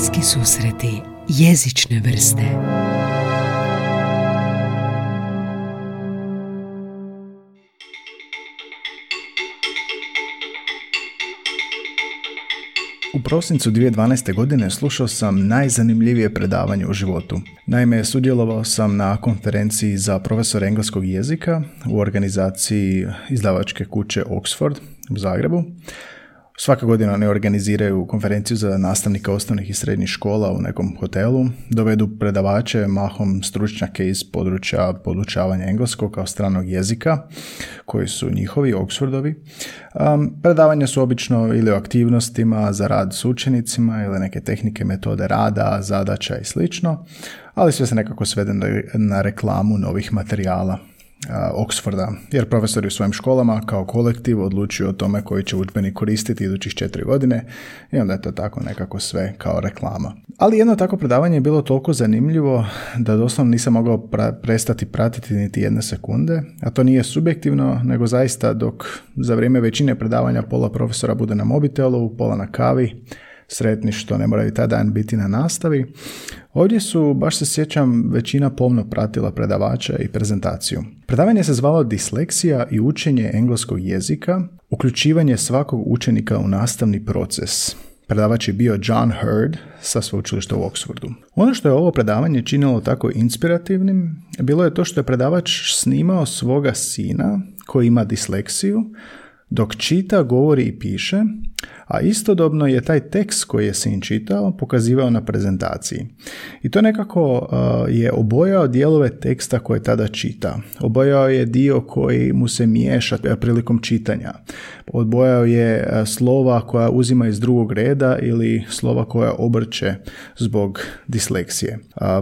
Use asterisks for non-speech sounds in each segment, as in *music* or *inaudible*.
Bliski susreti jezične vrste U prosincu 2012. godine slušao sam najzanimljivije predavanje u životu. Naime, sudjelovao sam na konferenciji za profesor engleskog jezika u organizaciji izdavačke kuće Oxford u Zagrebu. Svaka godina oni organiziraju konferenciju za nastavnika osnovnih i srednjih škola u nekom hotelu, dovedu predavače, mahom stručnjake iz područja podučavanja engleskog kao stranog jezika, koji su njihovi, Oxfordovi. Um, predavanja su obično ili o aktivnostima za rad s učenicima ili neke tehnike, metode rada, zadaća i slično, ali sve se nekako svede na reklamu novih materijala Oxforda, jer profesori u svojim školama kao kolektiv odlučuju o tome koji će udžbenik koristiti idućih četiri godine i onda je to tako nekako sve kao reklama. Ali jedno tako predavanje je bilo toliko zanimljivo da doslovno nisam mogao prestati pratiti niti jedne sekunde, a to nije subjektivno, nego zaista dok za vrijeme većine predavanja pola profesora bude na mobitelu, pola na kavi, sretni što ne moraju taj dan biti na nastavi. Ovdje su, baš se sjećam, većina pomno pratila predavača i prezentaciju. Predavanje se zvalo Disleksija i učenje engleskog jezika, uključivanje svakog učenika u nastavni proces. Predavač je bio John Hurd sa sveučilišta u Oxfordu. Ono što je ovo predavanje činilo tako inspirativnim bilo je to što je predavač snimao svoga sina koji ima disleksiju dok čita, govori i piše, a istodobno je taj tekst koji je sin čitao pokazivao na prezentaciji. I to nekako uh, je obojao dijelove teksta koje tada čita. Obojao je dio koji mu se miješa prilikom čitanja. Odbojao je uh, slova koja uzima iz drugog reda ili slova koja obrće zbog disleksije.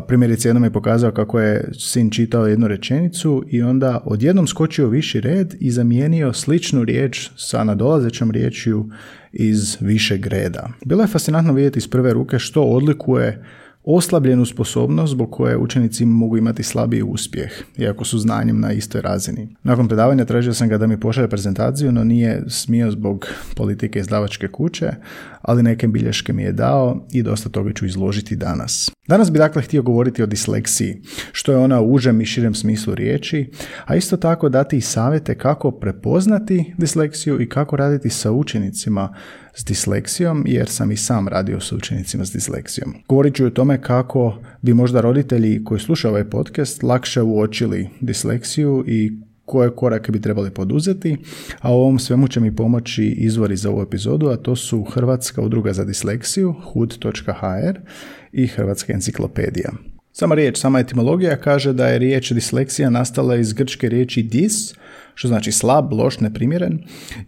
Primjerice jednom je pokazao kako je sin čitao jednu rečenicu i onda odjednom skočio viši red i zamijenio sličnu riječ sa nadolazećom riječju iz višeg reda. Bilo je fascinantno vidjeti iz prve ruke što odlikuje oslabljenu sposobnost zbog koje učenici mogu imati slabiji uspjeh, iako su znanjem na istoj razini. Nakon predavanja tražio sam ga da mi pošalje prezentaciju, no nije smio zbog politike izdavačke kuće, ali neke bilješke mi je dao i dosta toga ću izložiti danas. Danas bi dakle htio govoriti o disleksiji, što je ona u užem i širem smislu riječi, a isto tako dati i savjete kako prepoznati disleksiju i kako raditi sa učenicima s disleksijom, jer sam i sam radio s učenicima s disleksijom. Govorit ću o tome kako bi možda roditelji koji slušaju ovaj podcast lakše uočili disleksiju i koje korake bi trebali poduzeti, a ovom svemu će mi pomoći izvori za ovu epizodu, a to su Hrvatska udruga za disleksiju, hud.hr i Hrvatska enciklopedija. Sama riječ, sama etimologija kaže da je riječ disleksija nastala iz grčke riječi dis, što znači slab, loš, neprimjeren,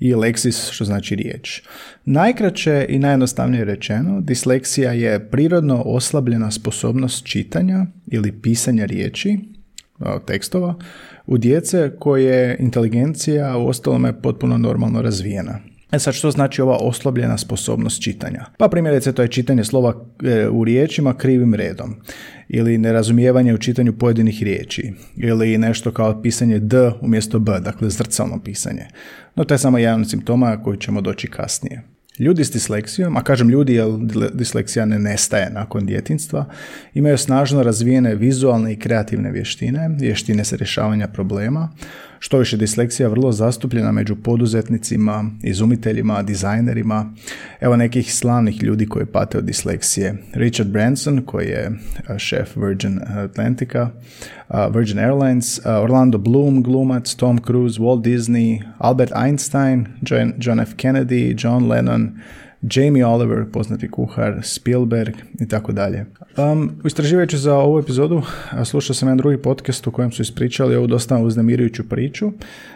i leksis, što znači riječ. Najkraće i najjednostavnije rečeno, disleksija je prirodno oslabljena sposobnost čitanja ili pisanja riječi, tekstova, u djece koje inteligencija u ostalome potpuno normalno razvijena. E sad što znači ova oslabljena sposobnost čitanja? Pa primjerice to je čitanje slova e, u riječima krivim redom ili nerazumijevanje u čitanju pojedinih riječi ili nešto kao pisanje d umjesto b, dakle zrcalno pisanje. No to je samo jedan od simptoma koji ćemo doći kasnije. Ljudi s disleksijom, a kažem ljudi jer disleksija ne nestaje nakon djetinstva, imaju snažno razvijene vizualne i kreativne vještine, vještine se rješavanja problema, što više disleksija vrlo zastupljena među poduzetnicima, izumiteljima, dizajnerima. Evo nekih slavnih ljudi koji pate od disleksije. Richard Branson koji je šef Virgin Atlantica, Virgin Airlines, Orlando Bloom, glumac, Tom Cruise, Walt Disney, Albert Einstein, John, F. Kennedy, John Lennon, Jamie Oliver, poznati kuhar, Spielberg i tako dalje. Um, istraživajući za ovu epizodu slušao sam jedan drugi podcast u kojem su ispričali ovu dosta uznemirujuću priču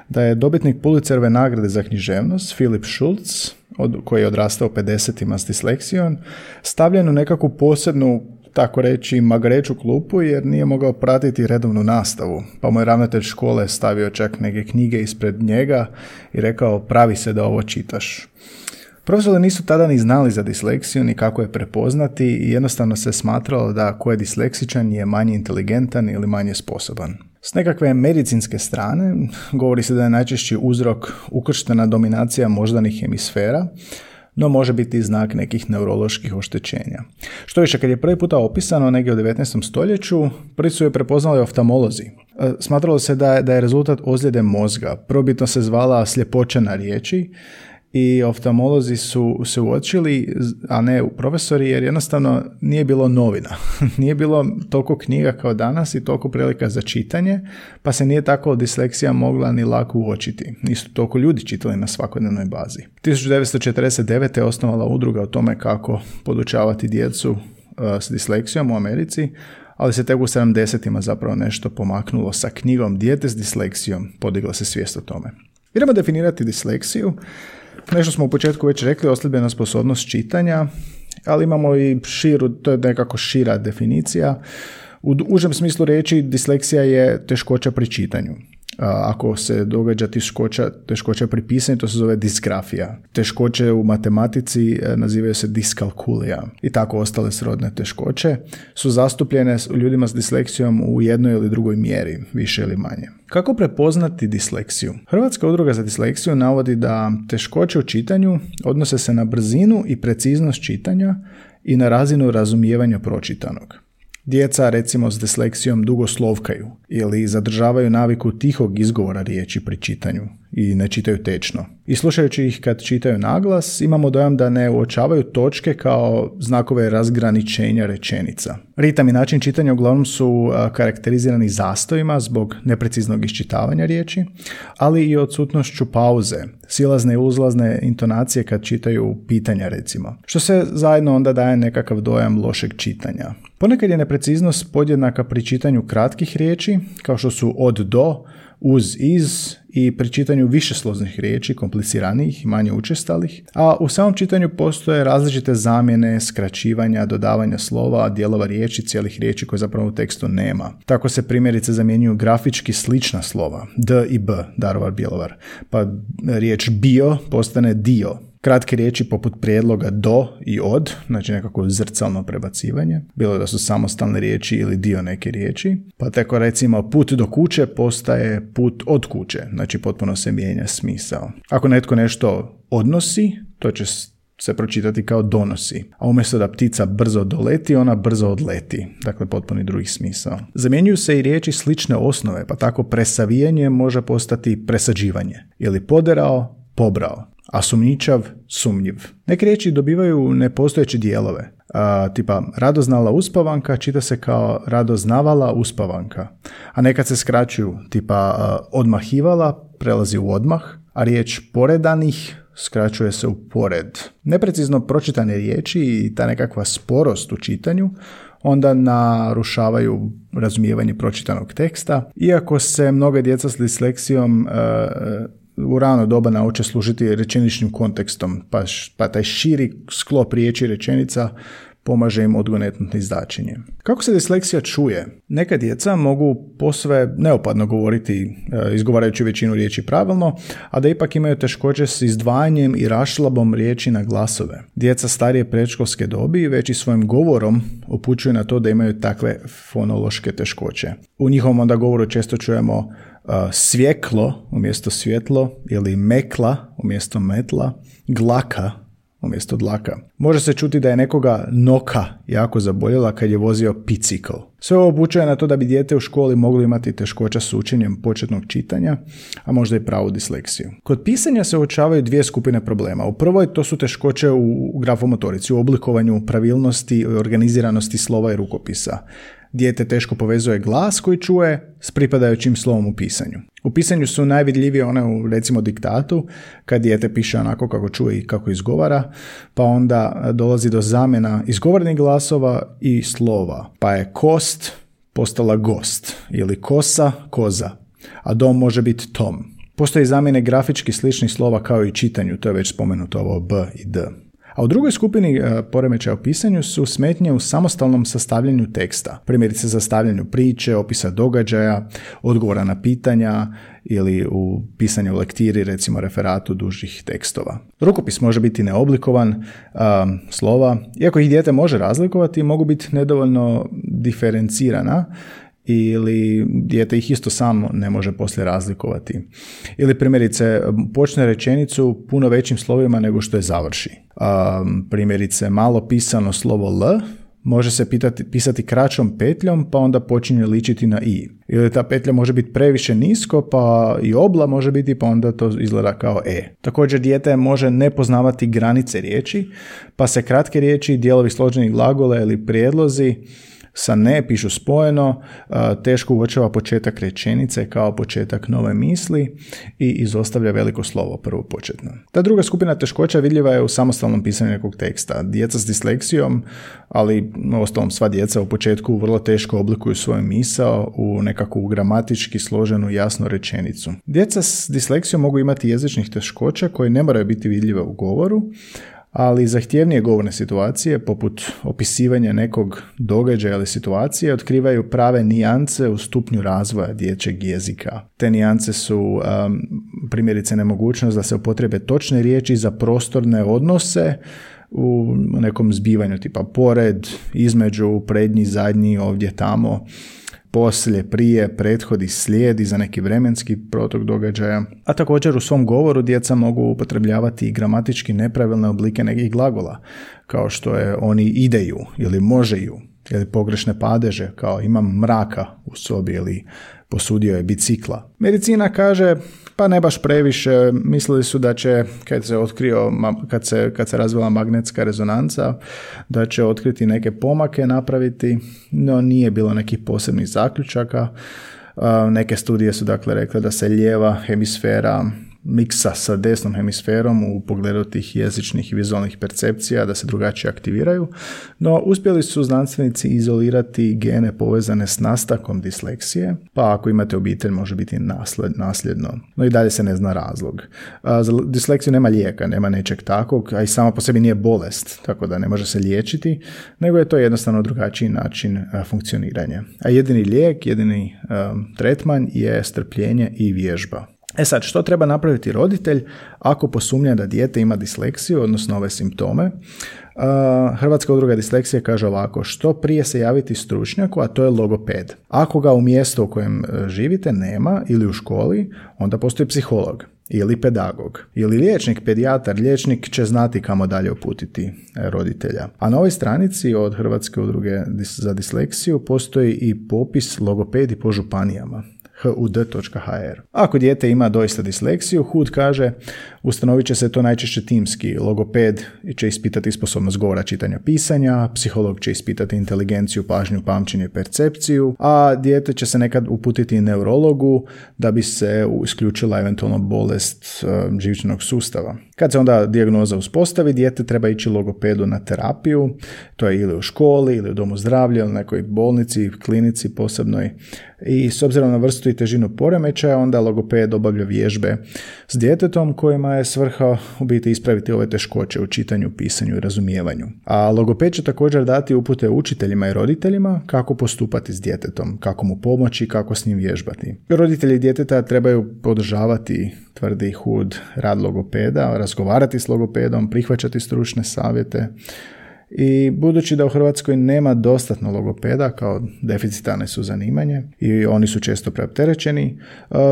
da je dobitnik Pulitzerove nagrade za književnost Philip Schultz, od, koji je odrastao 50-ima s disleksijom, stavljen u nekakvu posebnu tako reći magreću klupu jer nije mogao pratiti redovnu nastavu. Pa mu je ravnatelj škole stavio čak neke knjige ispred njega i rekao pravi se da ovo čitaš. Profesori nisu tada ni znali za disleksiju ni kako je prepoznati i jednostavno se smatralo da ko je disleksičan je manje inteligentan ili manje sposoban. S nekakve medicinske strane govori se da je najčešći uzrok ukrštena dominacija moždanih hemisfera, no može biti znak nekih neuroloških oštećenja. Što više, kad je prvi puta opisano negdje u 19. stoljeću, prvi su je prepoznali oftalmolozi. E, smatralo se da je, da je rezultat ozljede mozga. Probitno se zvala sljepoća na riječi i oftalmolozi su se uočili, a ne profesori, jer jednostavno nije bilo novina. *laughs* nije bilo toliko knjiga kao danas i toliko prilika za čitanje, pa se nije tako disleksija mogla ni lako uočiti. Nisu toliko ljudi čitali na svakodnevnoj bazi. 1949. je osnovala udruga o tome kako podučavati djecu uh, s disleksijom u Americi, ali se tek u 70 zapravo nešto pomaknulo sa knjigom Dijete s disleksijom, podigla se svijest o tome. Idemo definirati disleksiju. Nešto smo u početku već rekli, oslabljena sposobnost čitanja, ali imamo i širu, to je nekako šira definicija. U užem smislu reći, disleksija je teškoća pri čitanju ako se događa teškoća, teškoća pri pisanju, to se zove disgrafija. Teškoće u matematici e, nazivaju se diskalkulija i tako ostale srodne teškoće su zastupljene u ljudima s disleksijom u jednoj ili drugoj mjeri, više ili manje. Kako prepoznati disleksiju? Hrvatska udruga za disleksiju navodi da teškoće u čitanju odnose se na brzinu i preciznost čitanja i na razinu razumijevanja pročitanog. Djeca recimo s disleksijom dugo slovkaju ili zadržavaju naviku tihog izgovora riječi pri čitanju i ne čitaju tečno. I slušajući ih kad čitaju naglas, imamo dojam da ne uočavaju točke kao znakove razgraničenja rečenica. Ritam i način čitanja uglavnom su karakterizirani zastojima zbog nepreciznog iščitavanja riječi, ali i odsutnošću pauze, silazne i uzlazne intonacije kad čitaju pitanja recimo, što se zajedno onda daje nekakav dojam lošeg čitanja. Ponekad je nepreciznost podjednaka pri čitanju kratkih riječi, kao što su od do, uz iz i pri čitanju višesloznih riječi, kompliciranijih i manje učestalih, a u samom čitanju postoje različite zamjene, skraćivanja, dodavanja slova, dijelova riječi, cijelih riječi koje zapravo u tekstu nema. Tako se primjerice zamjenjuju grafički slična slova, d i b, darovar, bjelovar, pa riječ bio postane dio, Kratke riječi poput prijedloga do i od, znači nekako zrcalno prebacivanje, bilo da su samostalne riječi ili dio neke riječi. Pa tako recimo put do kuće postaje put od kuće, znači potpuno se mijenja smisao. Ako netko nešto odnosi, to će se pročitati kao donosi. A umjesto da ptica brzo doleti, ona brzo odleti. Dakle, potpuni drugi smisao. Zamjenjuju se i riječi slične osnove, pa tako presavijanje može postati presađivanje. Ili poderao, pobrao a sumnjičav sumnjiv. Neke riječi dobivaju nepostojeće dijelove, a, tipa radoznala uspavanka čita se kao radoznavala uspavanka, a nekad se skraćuju, tipa odmahivala prelazi u odmah, a riječ poredanih skraćuje se u pored. Neprecizno pročitane riječi i ta nekakva sporost u čitanju onda narušavaju razumijevanje pročitanog teksta. Iako se mnoga djeca s disleksijom u rano doba nauče služiti rečeničnim kontekstom, pa, pa taj širi sklop riječi rečenica pomaže im odgonetnuti izdačenje. Kako se disleksija čuje? Neka djeca mogu posve neopadno govoriti, e, izgovarajući većinu riječi pravilno, a da ipak imaju teškoće s izdvajanjem i rašlabom riječi na glasove. Djeca starije predškolske dobi već i svojim govorom upućuju na to da imaju takve fonološke teškoće. U njihovom onda govoru često čujemo svjeklo umjesto svjetlo ili mekla umjesto metla, glaka umjesto dlaka. Može se čuti da je nekoga noka jako zaboljela kad je vozio bicikl. Sve ovo obučuje na to da bi dijete u školi moglo imati teškoća s učenjem početnog čitanja, a možda i pravu disleksiju. Kod pisanja se uočavaju dvije skupine problema. U prvoj to su teškoće u grafomotorici, u oblikovanju pravilnosti i organiziranosti slova i rukopisa dijete teško povezuje glas koji čuje s pripadajućim slovom u pisanju. U pisanju su najvidljivije one u recimo diktatu, kad dijete piše onako kako čuje i kako izgovara, pa onda dolazi do zamjena izgovornih glasova i slova. Pa je kost postala gost ili kosa koza, a dom može biti tom. Postoji zamjene grafički sličnih slova kao i čitanju, to je već spomenuto ovo b i d. A u drugoj skupini e, poremećaja u pisanju su smetnje u samostalnom sastavljanju teksta, primjerice sastavljanju priče, opisa događaja, odgovora na pitanja ili u pisanju lektiri, recimo referatu dužih tekstova. Rukopis može biti neoblikovan, slova, iako ih dijete može razlikovati, mogu biti nedovoljno diferencirana ili dijete ih isto samo ne može poslije razlikovati. Ili primjerice počne rečenicu puno većim slovima nego što je završi. primjerice malo pisano slovo L može se pitati, pisati kraćom petljom pa onda počinje ličiti na i. Ili ta petlja može biti previše nisko pa i obla može biti pa onda to izgleda kao e. Također dijete može ne poznavati granice riječi pa se kratke riječi, dijelovi složenih glagola ili prijedlozi sa ne pišu spojeno, teško uočava početak rečenice kao početak nove misli i izostavlja veliko slovo prvo početno. Ta druga skupina teškoća vidljiva je u samostalnom pisanju nekog teksta. Djeca s disleksijom, ali ostalom sva djeca u početku vrlo teško oblikuju svoju misao u nekakvu gramatički složenu jasnu rečenicu. Djeca s disleksijom mogu imati jezičnih teškoća koje ne moraju biti vidljive u govoru, ali zahtjevnije govorne situacije, poput opisivanja nekog događaja ili situacije, otkrivaju prave nijance u stupnju razvoja dječjeg jezika. Te nijance su um, primjerice nemogućnost da se upotrebe točne riječi za prostorne odnose, u nekom zbivanju tipa pored, između, prednji, zadnji, ovdje, tamo poslije, prije, prethodi, slijedi za neki vremenski protok događaja. A također u svom govoru djeca mogu upotrebljavati i gramatički nepravilne oblike nekih glagola, kao što je oni ideju ili možeju ili pogrešne padeže, kao imam mraka u sobi ili posudio je bicikla. Medicina kaže, pa ne baš previše, mislili su da će, kad se otkrio, kad se, kad se razvila magnetska rezonanca, da će otkriti neke pomake napraviti, no nije bilo nekih posebnih zaključaka. Neke studije su dakle rekle da se lijeva hemisfera miksa sa desnom hemisferom u pogledu tih jezičnih i vizualnih percepcija da se drugačije aktiviraju, no uspjeli su znanstvenici izolirati gene povezane s nastakom disleksije, pa ako imate obitelj može biti nasled, nasljedno, no i dalje se ne zna razlog. za disleksiju nema lijeka, nema nečeg takvog, a i sama po sebi nije bolest, tako da ne može se liječiti, nego je to jednostavno drugačiji način funkcioniranja. A jedini lijek, jedini tretman je strpljenje i vježba. E sad, što treba napraviti roditelj ako posumnja da dijete ima disleksiju, odnosno ove simptome? Hrvatska udruga disleksije kaže ovako, što prije se javiti stručnjaku, a to je logoped. Ako ga u mjestu u kojem e, živite nema ili u školi, onda postoji psiholog ili pedagog ili liječnik, pedijatar, liječnik će znati kamo dalje uputiti e, roditelja. A na ovoj stranici od Hrvatske udruge za disleksiju postoji i popis logopedi po županijama hud.hr. Ako dijete ima doista disleksiju, HUD kaže ustanovit će se to najčešće timski. Logoped će ispitati sposobnost govora, čitanja, pisanja, psiholog će ispitati inteligenciju, pažnju, pamćenje, percepciju, a dijete će se nekad uputiti neurologu da bi se isključila eventualno bolest uh, živčanog sustava. Kad se onda dijagnoza uspostavi, dijete treba ići logopedu na terapiju, to je ili u školi, ili u domu zdravlja, ili nekoj bolnici, klinici posebnoj. I s obzirom na vrstu i težinu poremećaja, onda logoped obavlja vježbe s djetetom kojima je svrha u biti ispraviti ove teškoće u čitanju, pisanju i razumijevanju. A logoped će također dati upute učiteljima i roditeljima kako postupati s djetetom, kako mu pomoći, kako s njim vježbati. Roditelji djeteta trebaju podržavati tvrdi hud rad logopeda, razgovarati s logopedom, prihvaćati stručne savjete, i budući da u Hrvatskoj nema dostatno logopeda kao deficitarne su zanimanje i oni su često preopterećeni, e,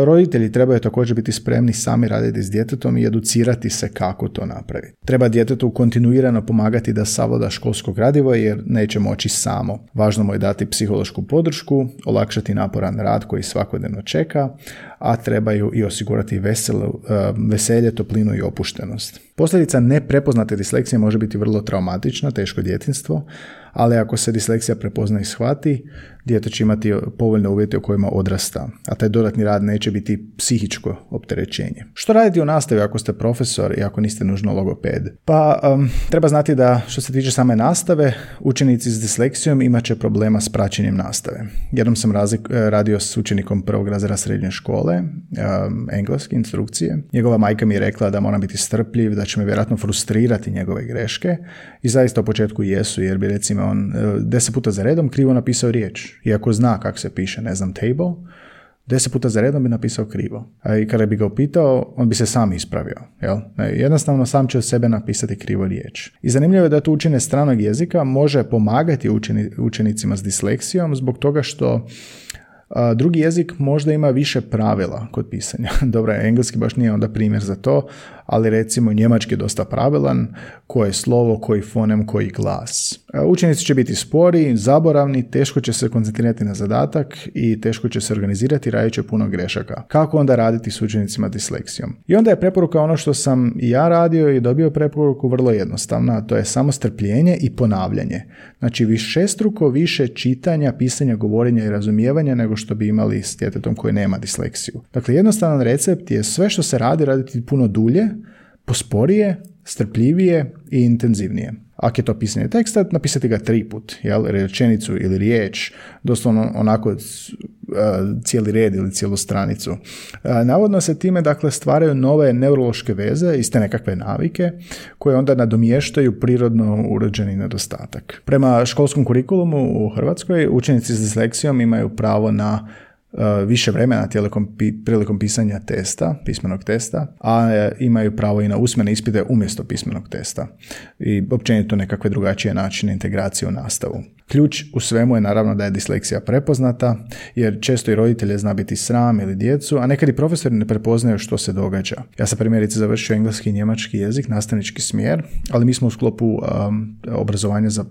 roditelji trebaju također biti spremni sami raditi s djetetom i educirati se kako to napraviti. Treba djetetu kontinuirano pomagati da savlada školsko gradivo jer neće moći samo. Važno mu je dati psihološku podršku, olakšati naporan rad koji svakodnevno čeka, a trebaju i osigurati veselo, e, veselje, toplinu i opuštenost. Posljedica neprepoznate disleksije može biti vrlo traumatična, teško djetinstvo, ali ako se disleksija prepozna i shvati, dijete će imati povoljne uvjete u kojima odrasta, a taj dodatni rad neće biti psihičko opterećenje. Što raditi u nastavi ako ste profesor i ako niste nužno logoped? Pa um, treba znati da što se tiče same nastave, učenici s disleksijom imat će problema s praćenjem nastave. Jednom sam razlik, radio s učenikom prvog razreda srednje škole, um, engleske instrukcije. Njegova majka mi je rekla da moram biti strpljiv, da će me vjerojatno frustrirati njegove greške i zaista u početku jesu, jer bi recimo on e, deset puta za redom krivo napisao riječ. Iako zna kako se piše, ne znam, table, deset puta za redom bi napisao krivo. A i kada bi ga upitao, on bi se sam ispravio. Jel? E, jednostavno sam će od sebe napisati krivo riječ. I zanimljivo je da to učenje stranog jezika može pomagati učenicima s disleksijom zbog toga što drugi jezik možda ima više pravila kod pisanja. *laughs* Dobro, engleski baš nije onda primjer za to, ali recimo njemački je dosta pravilan, koje slovo, koji fonem, koji glas. Učenici će biti spori, zaboravni, teško će se koncentrirati na zadatak i teško će se organizirati, radit će puno grešaka. Kako onda raditi s učenicima disleksijom? I onda je preporuka ono što sam i ja radio i dobio preporuku vrlo jednostavna, to je samo strpljenje i ponavljanje. Znači višestruko više čitanja, pisanja, govorenja i razumijevanja nego što bi imali s djetetom koji nema disleksiju. Dakle, jednostavan recept je sve što se radi raditi puno dulje, posporije, strpljivije i intenzivnije. Ako je to pisanje teksta, napisati ga tri put, jel, rečenicu ili riječ, doslovno onako cijeli red ili cijelu stranicu. Navodno se time dakle stvaraju nove neurološke veze, iste nekakve navike, koje onda nadomještaju prirodno urođeni nedostatak. Prema školskom kurikulumu u Hrvatskoj učenici s disleksijom imaju pravo na E, više vremena tijekom, prilikom pisanja testa, pismenog testa, a e, imaju pravo i na usmene ispite umjesto pismenog testa i općenito nekakve drugačije načine integracije u nastavu. Ključ u svemu je naravno da je disleksija prepoznata, jer često i roditelje zna biti sram ili djecu, a nekad i profesori ne prepoznaju što se događa. Ja sam primjerice završio engleski i njemački jezik, nastavnički smjer, ali mi smo u sklopu um, obrazovanja za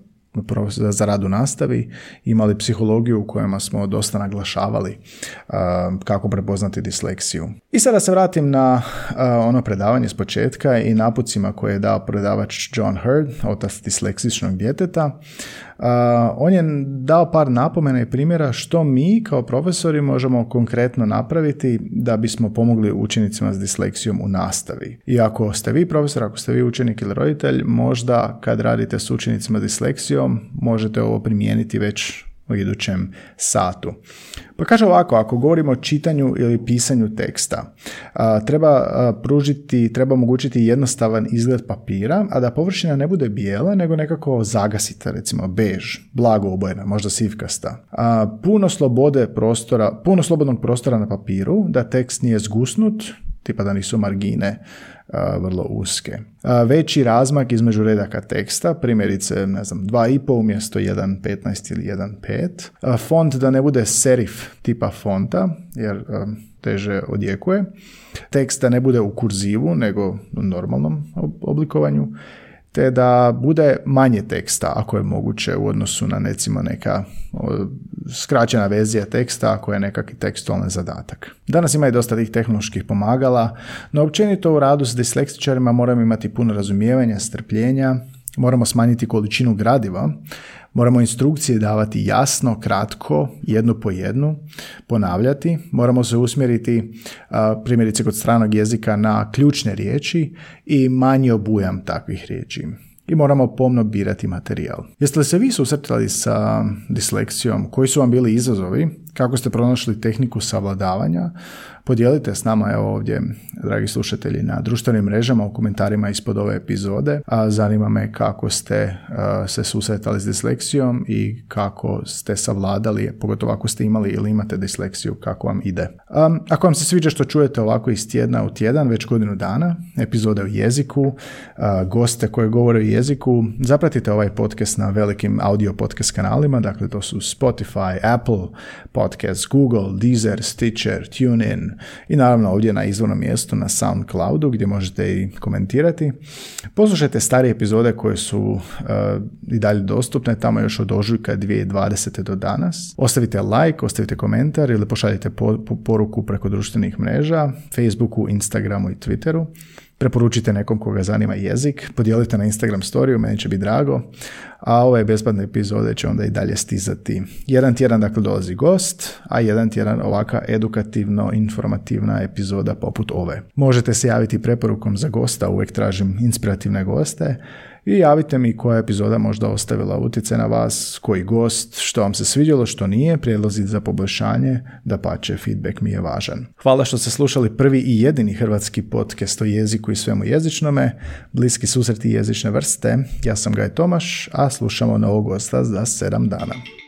za rad nastavi, imali psihologiju u kojima smo dosta naglašavali kako prepoznati disleksiju. I sada se vratim na ono predavanje s početka i napucima koje je dao predavač John Hurd, otac disleksičnog djeteta. on je dao par napomena i primjera što mi kao profesori možemo konkretno napraviti da bismo pomogli učenicima s disleksijom u nastavi. I ako ste vi profesor, ako ste vi učenik ili roditelj, možda kad radite s učenicima s disleksijom možete ovo primijeniti već u idućem satu. Pa kaže ovako, ako govorimo o čitanju ili pisanju teksta, treba pružiti, treba omogućiti jednostavan izgled papira, a da površina ne bude bijela, nego nekako zagasita, recimo bež, blago obojena, možda sivkasta. puno slobode prostora, puno slobodnog prostora na papiru, da tekst nije zgusnut, tipa da nisu margine vrlo uske. Veći razmak između redaka teksta, primjerice, ne znam, 2,5 umjesto 1.15 ili 1.5. Font da ne bude serif tipa fonta, jer teže odjekuje. Tekst da ne bude u kurzivu, nego u normalnom oblikovanju te da bude manje teksta ako je moguće u odnosu na recimo neka skraćena verzija teksta ako je nekakvi tekstualni zadatak. Danas ima i dosta tih tehnoloških pomagala, no općenito u radu s disleksičarima moramo imati puno razumijevanja, strpljenja, moramo smanjiti količinu gradiva, Moramo instrukcije davati jasno, kratko, jednu po jednu, ponavljati. Moramo se usmjeriti, primjerice kod stranog jezika, na ključne riječi i manji obujam takvih riječi i moramo pomno birati materijal. Jeste li se vi susretali sa disleksijom? Koji su vam bili izazovi? Kako ste pronašli tehniku savladavanja? Podijelite s nama evo ovdje, dragi slušatelji, na društvenim mrežama u komentarima ispod ove epizode. A zanima me kako ste se susretali s disleksijom i kako ste savladali, pogotovo ako ste imali ili imate disleksiju, kako vam ide. ako vam se sviđa što čujete ovako iz tjedna u tjedan, već godinu dana, epizode u jeziku, goste koje govore o jeziku, zapratite ovaj podcast na velikim audio podcast kanalima, dakle to su Spotify, Apple Podcast, Google, Deezer, Stitcher, TuneIn, i naravno ovdje na izvornom mjestu na SoundCloudu gdje možete i komentirati. Poslušajte starije epizode koje su eh, i dalje dostupne tamo još od ožujka 2020. do danas. Ostavite like, ostavite komentar ili pošaljite poruku preko društvenih mreža, Facebooku, Instagramu i Twitteru. Preporučite nekom koga zanima jezik, podijelite na Instagram storiju, meni će biti drago, a ove besplatne epizode će onda i dalje stizati. Jedan tjedan dakle dolazi gost, a jedan tjedan ovaka edukativno informativna epizoda poput ove. Možete se javiti preporukom za gosta, uvijek tražim inspirativne goste, i javite mi koja epizoda možda ostavila utjecaj na vas, koji gost, što vam se svidjelo, što nije, prijedlozi za poboljšanje, da pače, feedback mi je važan. Hvala što ste slušali prvi i jedini hrvatski podcast o jeziku i svemu jezičnome, bliski susreti jezične vrste. Ja sam Gaj Tomaš, a slušamo novog gosta za sedam dana.